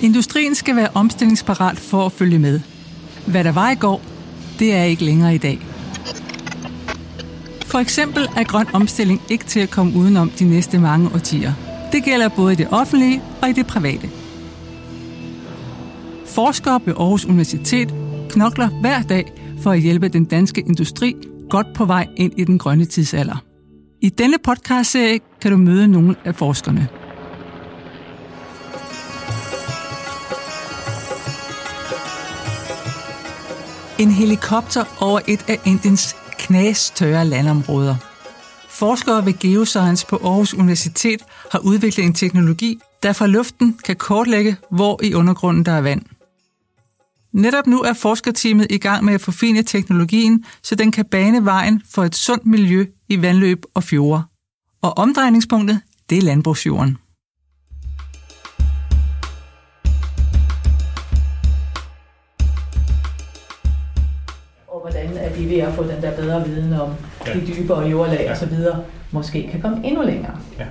Industrien skal være omstillingsparat for at følge med. Hvad der var i går, det er ikke længere i dag. For eksempel er grøn omstilling ikke til at komme udenom de næste mange årtier. Det gælder både i det offentlige og i det private. Forskere ved Aarhus Universitet knokler hver dag for at hjælpe den danske industri godt på vej ind i den grønne tidsalder. I denne podcastserie kan du møde nogle af forskerne. En helikopter over et af Indiens knastørre landområder. Forskere ved Geoscience på Aarhus Universitet har udviklet en teknologi, der fra luften kan kortlægge, hvor i undergrunden der er vand. Netop nu er forskerteamet i gang med at forfine teknologien, så den kan bane vejen for et sundt miljø i vandløb og fjorde. Og omdrejningspunktet, det er landbrugsjorden. Måske kan komme endnu længere. Ja.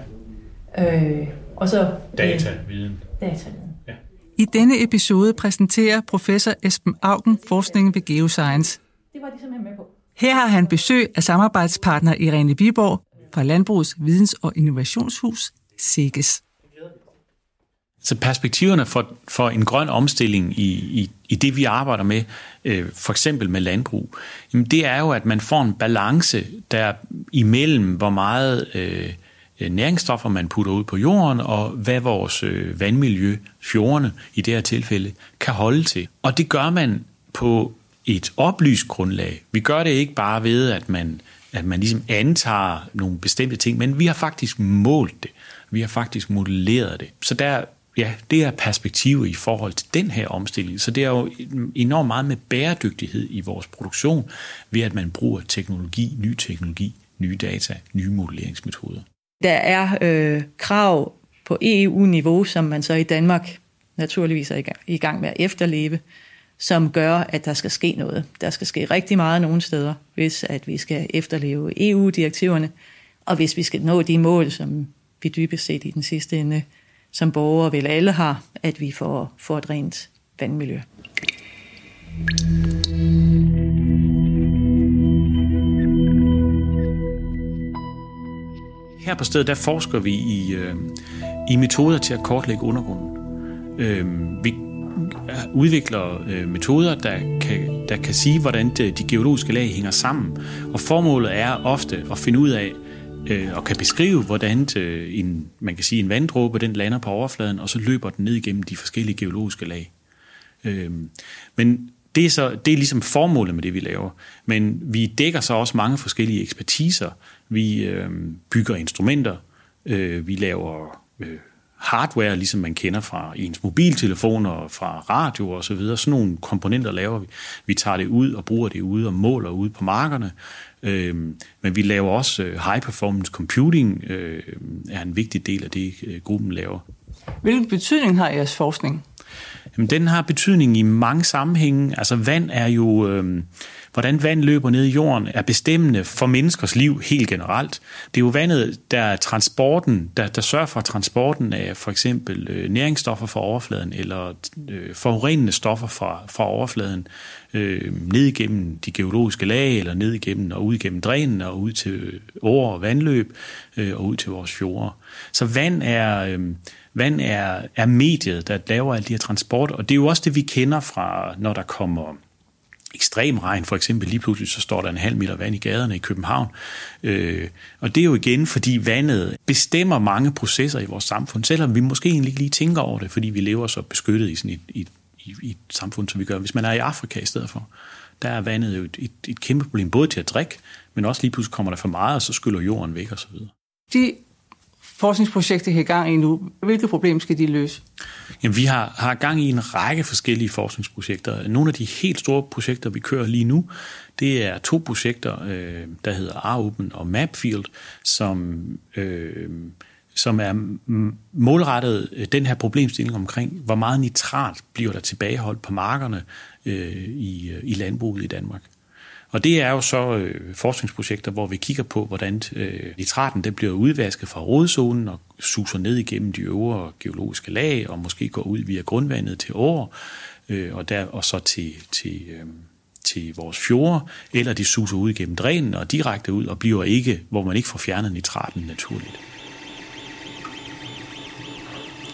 Øh, og så dataviden. Dataviden. Ja. I denne episode præsenterer professor Esben Augen forskningen ved Geoscience. Det var de simpelthen med på. Her har han besøg af samarbejdspartner Irene Biborg fra Landbrugets Videns- og Innovationshus, SIGES. Så perspektiverne for, for en grøn omstilling i, i, i det, vi arbejder med, øh, for eksempel med landbrug, jamen det er jo, at man får en balance der imellem, hvor meget øh, øh, næringsstoffer man putter ud på jorden, og hvad vores øh, vandmiljø, fjordene i det her tilfælde, kan holde til. Og det gør man på et oplyst grundlag. Vi gør det ikke bare ved, at man, at man ligesom antager nogle bestemte ting, men vi har faktisk målt det. Vi har faktisk modelleret det. Så der ja, det er perspektivet i forhold til den her omstilling. Så det er jo enormt meget med bæredygtighed i vores produktion, ved at man bruger teknologi, ny teknologi, nye data, nye modelleringsmetoder. Der er øh, krav på EU-niveau, som man så i Danmark naturligvis er i gang med at efterleve, som gør, at der skal ske noget. Der skal ske rigtig meget nogle steder, hvis at vi skal efterleve EU-direktiverne, og hvis vi skal nå de mål, som vi dybest set i den sidste ende som borgere vel alle har, at vi får, får et rent vandmiljø. Her på stedet der forsker vi i, øh, i metoder til at kortlægge undergrunden. Øhm, øh, vi udvikler øh, metoder, der kan, der kan sige, hvordan de, de geologiske lag hænger sammen. Og formålet er ofte at finde ud af, øh, og kan beskrive, hvordan øh, en, man kan sige, en vanddråbe den lander på overfladen, og så løber den ned igennem de forskellige geologiske lag. Øh, men det er, så, det er ligesom formålet med det, vi laver. Men vi dækker så også mange forskellige ekspertiser. Vi øh, bygger instrumenter, øh, vi laver øh, hardware, ligesom man kender fra ens mobiltelefoner fra radio og så videre. Sådan nogle komponenter laver vi. Vi tager det ud og bruger det ude og måler ude på markerne. Øh, men vi laver også øh, high performance computing, øh, er en vigtig del af det, øh, gruppen laver. Hvilken betydning har jeres forskning? Jamen, den har betydning i mange sammenhænge. Altså vand er jo... Øh, hvordan vand løber ned i jorden, er bestemmende for menneskers liv helt generelt. Det er jo vandet, der er transporten, der, der sørger for transporten af for eksempel øh, næringsstoffer fra overfladen, eller øh, forurenende stoffer fra, fra overfladen, øh, ned igennem de geologiske lag, eller ned igennem og ud igennem drænen, og ud til åer og vandløb, øh, og ud til vores fjorde. Så vand er... Øh, vand er, er mediet, der laver alle de her transport, og det er jo også det, vi kender fra, når der kommer ekstrem regn, for eksempel lige pludselig, så står der en halv meter vand i gaderne i København. Øh, og det er jo igen, fordi vandet bestemmer mange processer i vores samfund, selvom vi måske egentlig ikke lige tænker over det, fordi vi lever så beskyttet i sådan et, et, et, et samfund, som vi gør. Hvis man er i Afrika i stedet for, der er vandet jo et, et, et kæmpe problem, både til at drikke, men også lige pludselig kommer der for meget, og så skyller jorden væk osv. De forskningsprojekter her har gang i nu, hvilke problemer skal de løse? Jamen, vi har, har gang i en række forskellige forskningsprojekter. Nogle af de helt store projekter, vi kører lige nu, det er to projekter, øh, der hedder AROPEN og MapField, som, øh, som er målrettet øh, den her problemstilling omkring, hvor meget nitrat bliver der tilbageholdt på markerne øh, i, øh, i landbruget i Danmark. Og det er jo så øh, forskningsprojekter, hvor vi kigger på, hvordan øh, nitraten den bliver udvasket fra rodzonen og suser ned igennem de øvre geologiske lag, og måske går ud via grundvandet til år, øh, og, der, og så til, til, øh, til vores fjorde, eller de suser ud igennem drænen og direkte ud og bliver ikke, hvor man ikke får fjernet nitraten naturligt.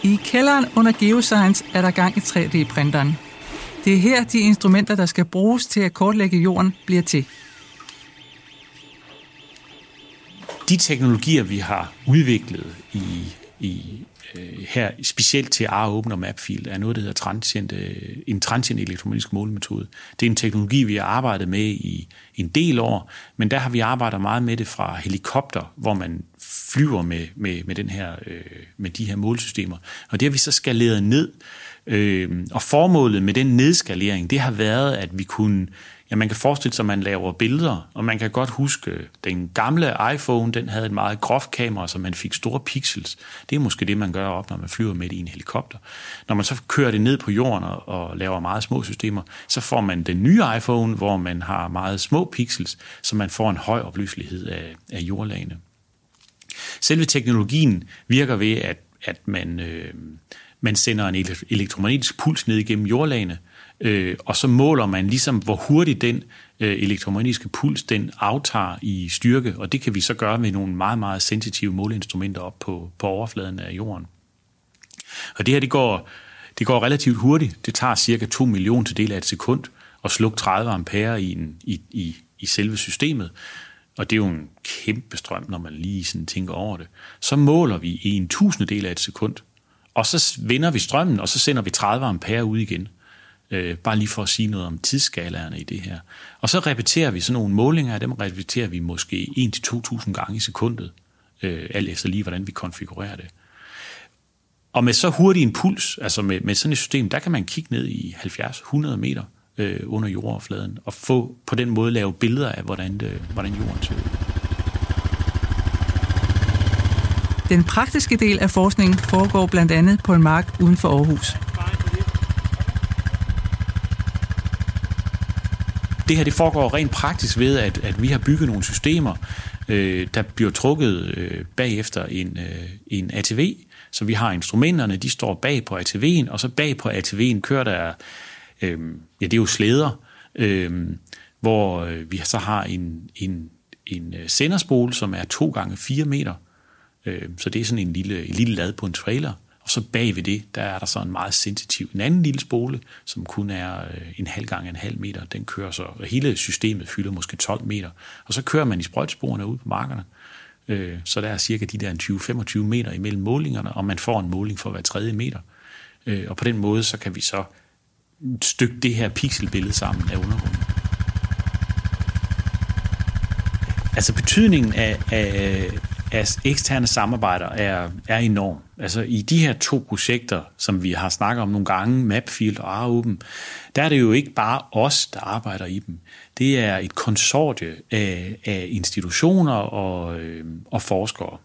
I kælderen under Geoscience er der gang i 3D-printeren. Det er her, de instrumenter, der skal bruges til at kortlægge jorden, bliver til. De teknologier, vi har udviklet i, i øh, her, specielt til AR Open og Mapfield, er noget, der hedder transient, øh, en transient elektromagnetisk målemetode. Det er en teknologi, vi har arbejdet med i en del år, men der har vi arbejdet meget med det fra helikopter, hvor man flyver med, med, med, den her, øh, med de her målsystemer. Og det har vi så skaleret ned, øh, og formålet med den nedskalering, det har været, at vi kunne Ja, man kan forestille sig, at man laver billeder, og man kan godt huske, øh, den gamle iPhone, den havde et meget groft kamera, så man fik store pixels. Det er måske det, man gør op, når man flyver med i en helikopter. Når man så kører det ned på jorden og, og laver meget små systemer, så får man den nye iPhone, hvor man har meget små pixels, så man får en høj opløselighed af, af jordlagene. Selve teknologien virker ved, at, at man, øh, man sender en elektromagnetisk puls ned igennem jordlagene, øh, og så måler man ligesom, hvor hurtigt den øh, elektromagnetiske puls, den aftager i styrke, og det kan vi så gøre med nogle meget, meget sensitive måleinstrumenter op på, på overfladen af jorden. Og det her, det går, det går relativt hurtigt. Det tager cirka 2 millioner til del af et sekund at slukke 30 ampere i, en, i, i, i selve systemet. Og det er jo en kæmpe strøm, når man lige sådan tænker over det. Så måler vi i en tusindedel af et sekund, og så vinder vi strømmen, og så sender vi 30 ampere ud igen. Øh, bare lige for at sige noget om tidsskalaerne i det her. Og så repeterer vi sådan nogle målinger, dem repeterer vi måske 1-2.000 gange i sekundet, øh, alt efter lige, hvordan vi konfigurerer det. Og med så hurtig en puls, altså med, med sådan et system, der kan man kigge ned i 70-100 meter øh, under jordoverfladen, og få på den måde lave billeder af, hvordan, det, hvordan jorden ser ud. Den praktiske del af forskningen foregår blandt andet på en mark uden for Aarhus. Det her det foregår rent praktisk ved, at, at vi har bygget nogle systemer, øh, der bliver trukket øh, bagefter en, øh, en ATV. Så vi har instrumenterne, de står bag på ATV'en, og så bag på ATV'en kører der, øh, ja det er jo slæder, øh, hvor øh, vi så har en, en, en øh, senderspole, som er 2 gange 4 meter. Øh, så det er sådan en lille, en lille lad på en trailer. Og så bag ved det, der er der så en meget sensitiv, en anden lille spole, som kun er øh, en halv gang en halv meter. Den kører så, og hele systemet fylder måske 12 meter. Og så kører man i sprøjtsporene ud på markerne. Øh, så der er cirka de der 20-25 meter imellem målingerne, og man får en måling for hver tredje meter. Øh, og på den måde, så kan vi så stykke det her pixelbillede sammen af undergrunden. Altså betydningen af, af, af eksterne samarbejder er, er enorm. Altså i de her to projekter, som vi har snakket om nogle gange, Mapfield og ARUBEN, der er det jo ikke bare os, der arbejder i dem. Det er et konsortie af, af institutioner og, øh, og forskere.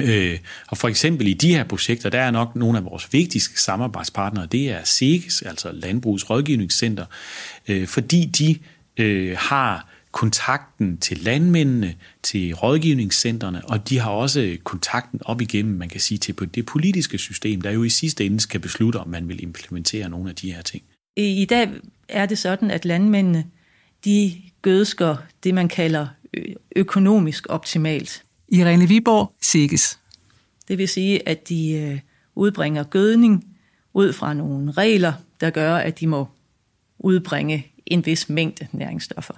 Øh, og for eksempel i de her projekter, der er nok nogle af vores vigtigste samarbejdspartnere, det er SEGES, altså Landbrugets Rådgivningscenter, øh, fordi de øh, har kontakten til landmændene, til rådgivningscentrene, og de har også kontakten op igennem, man kan sige, til det politiske system, der jo i sidste ende skal beslutte, om man vil implementere nogle af de her ting. I dag er det sådan, at landmændene, de gødsker det, man kalder økonomisk optimalt. Irene Viborg, SIGES. Det vil sige, at de udbringer gødning ud fra nogle regler, der gør, at de må udbringe en vis mængde næringsstoffer.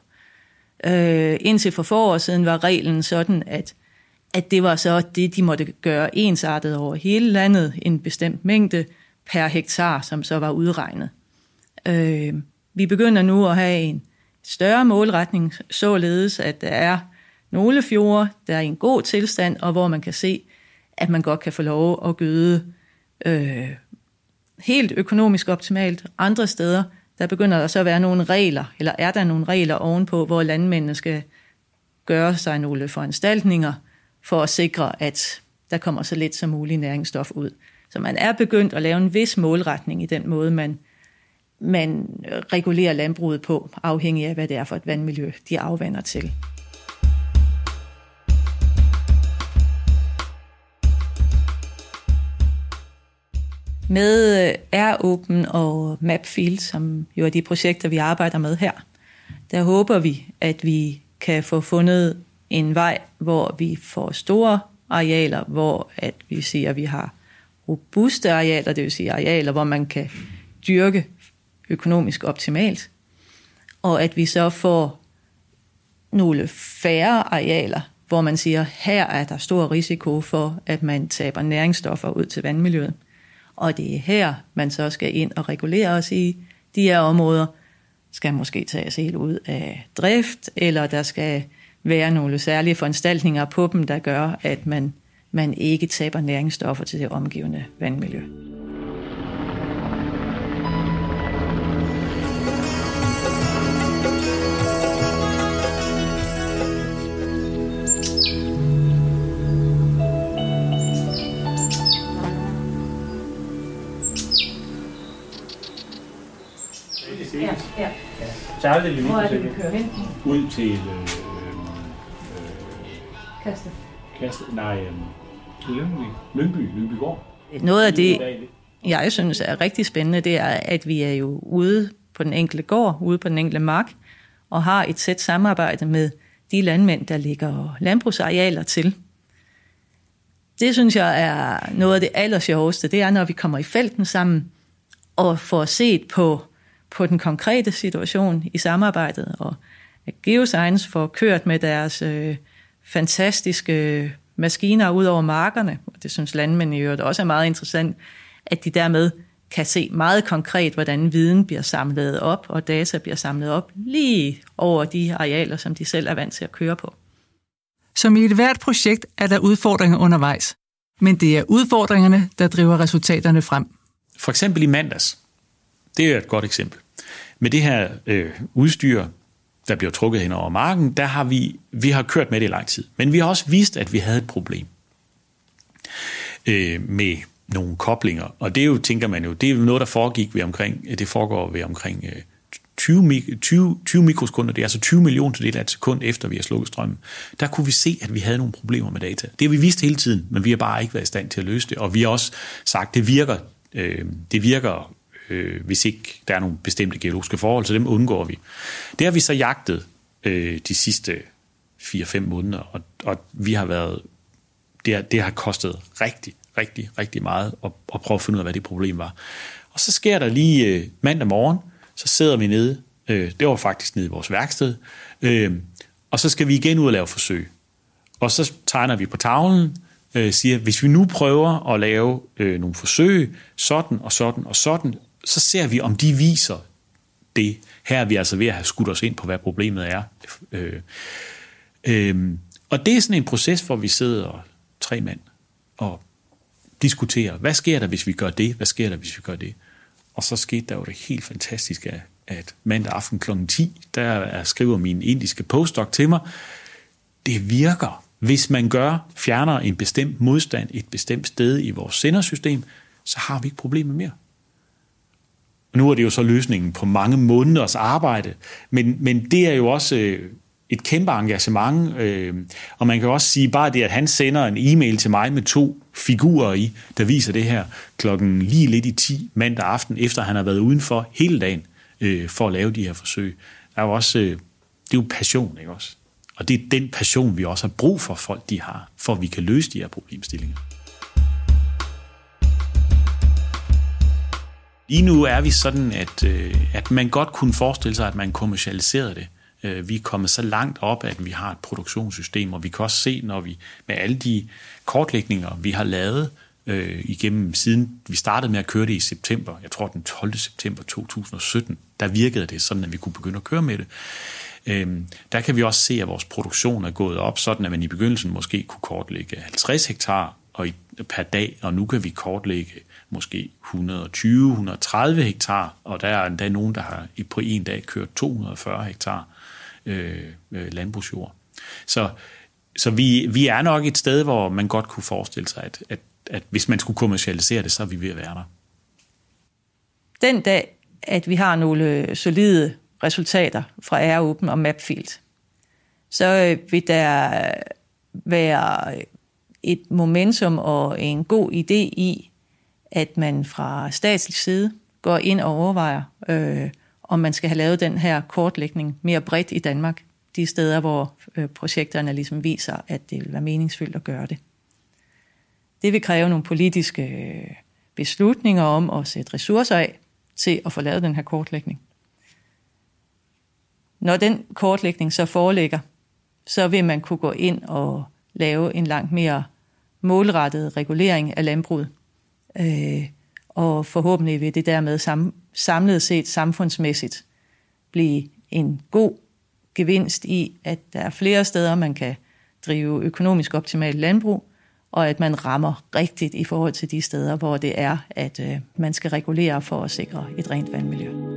Øh, indtil for få år siden var reglen sådan, at, at det var så det, de måtte gøre ensartet over hele landet, en bestemt mængde per hektar, som så var udregnet. Øh, vi begynder nu at have en større målretning, således at der er nogle fjorde, der er i en god tilstand, og hvor man kan se, at man godt kan få lov at gøde øh, helt økonomisk optimalt. Andre steder, der begynder der så at være nogle regler, eller er der nogle regler ovenpå, hvor landmændene skal gøre sig nogle foranstaltninger for at sikre, at der kommer så lidt som muligt næringsstof ud. Så man er begyndt at lave en vis målretning i den måde, man man regulerer landbruget på, afhængig af, hvad det er for et vandmiljø, de afvander til. Med Air øh, Open og Mapfield, som jo er de projekter, vi arbejder med her, der håber vi, at vi kan få fundet en vej, hvor vi får store arealer, hvor at vi siger, at vi har robuste arealer, det vil sige arealer, hvor man kan dyrke økonomisk optimalt, og at vi så får nogle færre arealer, hvor man siger, her er der stor risiko for, at man taber næringsstoffer ud til vandmiljøet. Og det er her, man så skal ind og regulere og sige, de her områder skal måske tages helt ud af drift, eller der skal være nogle særlige foranstaltninger på dem, der gør, at man, man ikke taber næringsstoffer til det omgivende vandmiljø. Ja. Særligt lige Hvor er det, vi kører hen? ud til øh, øh, Kaste. Kaste, nej, øh, Lyngby. Lyngby, Lyngbygård. Noget af det, jeg synes er rigtig spændende, det er, at vi er jo ude på den enkelte gård, ude på den enkelte mark, og har et sæt samarbejde med de landmænd, der ligger landbrugsarealer til. Det synes jeg er noget af det allersjoveste, det er, når vi kommer i felten sammen og får set på, på den konkrete situation i samarbejdet, og at Geoscience får kørt med deres øh, fantastiske maskiner ud over markerne, og det synes landmænd i øvrigt også er meget interessant, at de dermed kan se meget konkret, hvordan viden bliver samlet op, og data bliver samlet op lige over de arealer, som de selv er vant til at køre på. Som i et hvert projekt er der udfordringer undervejs, men det er udfordringerne, der driver resultaterne frem. For eksempel i mandags. Det er et godt eksempel. Med det her øh, udstyr, der bliver trukket hen over marken, der har vi, vi har kørt med det i lang tid. Men vi har også vist, at vi havde et problem øh, med nogle koblinger. Og det er jo, tænker man jo, det er noget, der foregik ved omkring, øh, det foregår ved omkring øh, 20, 20, 20 mikrosekunder, det er altså 20 millioner til af et sekund efter, vi har slukket strømmen. Der kunne vi se, at vi havde nogle problemer med data. Det har vi vist hele tiden, men vi har bare ikke været i stand til at løse det. Og vi har også sagt, at det virker, øh, det virker øh, hvis ikke der er nogle bestemte geologiske forhold, så dem undgår vi. Det har vi så jagtet øh, de sidste 4-5 måneder, og, og vi har været, det har, det har kostet rigtig, rigtig, rigtig meget at, at prøve at finde ud af, hvad det problem var. Og så sker der lige øh, mandag morgen, så sidder vi nede, øh, det var faktisk nede i vores værksted, øh, og så skal vi igen ud og lave forsøg. Og så tegner vi på tavlen, øh, siger, hvis vi nu prøver at lave øh, nogle forsøg, sådan og sådan og sådan, så ser vi, om de viser det. Her er vi altså ved at have skudt os ind på, hvad problemet er. Øh, øh, og det er sådan en proces, hvor vi sidder tre mænd og diskuterer, hvad sker der, hvis vi gør det? Hvad sker der, hvis vi gør det? Og så skete der jo det helt fantastiske, at mandag aften kl. 10, der skriver min indiske postdoc til mig, det virker. Hvis man gør, fjerner en bestemt modstand et bestemt sted i vores sendersystem, så har vi ikke problemer mere. Nu er det jo så løsningen på mange måneders arbejde, men, men det er jo også øh, et kæmpe engagement, øh, og man kan også sige bare det, at han sender en e-mail til mig med to figurer i, der viser det her klokken lige lidt i 10 mandag aften, efter han har været udenfor hele dagen øh, for at lave de her forsøg. Der er jo også, øh, det er jo passion, ikke også? Og det er den passion, vi også har brug for folk, de har, for at vi kan løse de her problemstillinger. Lige nu er vi sådan, at, øh, at man godt kunne forestille sig, at man kommercialiserede det. Øh, vi er kommet så langt op, at vi har et produktionssystem, og vi kan også se, når vi med alle de kortlægninger, vi har lavet øh, igennem siden vi startede med at køre det i september, jeg tror den 12. september 2017, der virkede det sådan, at vi kunne begynde at køre med det. Øh, der kan vi også se, at vores produktion er gået op, sådan at man i begyndelsen måske kunne kortlægge 50 hektar og i, per dag, og nu kan vi kortlægge måske 120-130 hektar, og der er endda nogen, der har på en dag kørt 240 hektar øh, øh, landbrugsjord. Så, så vi, vi er nok et sted, hvor man godt kunne forestille sig, at, at, at hvis man skulle kommercialisere det, så er vi ved at være der. Den dag at vi har nogle øh, solide resultater fra Air Open og Mapfield, så øh, vil der være et momentum og en god idé i, at man fra statslig side går ind og overvejer, øh, om man skal have lavet den her kortlægning mere bredt i Danmark, de steder, hvor øh, projekterne ligesom viser, at det vil være meningsfyldt at gøre det. Det vil kræve nogle politiske øh, beslutninger om at sætte ressourcer af til at få lavet den her kortlægning. Når den kortlægning så foreligger, så vil man kunne gå ind og lave en langt mere målrettet regulering af landbruget. Øh, og forhåbentlig vil det dermed sam, samlet set samfundsmæssigt blive en god gevinst i, at der er flere steder, man kan drive økonomisk optimalt landbrug, og at man rammer rigtigt i forhold til de steder, hvor det er, at øh, man skal regulere for at sikre et rent vandmiljø.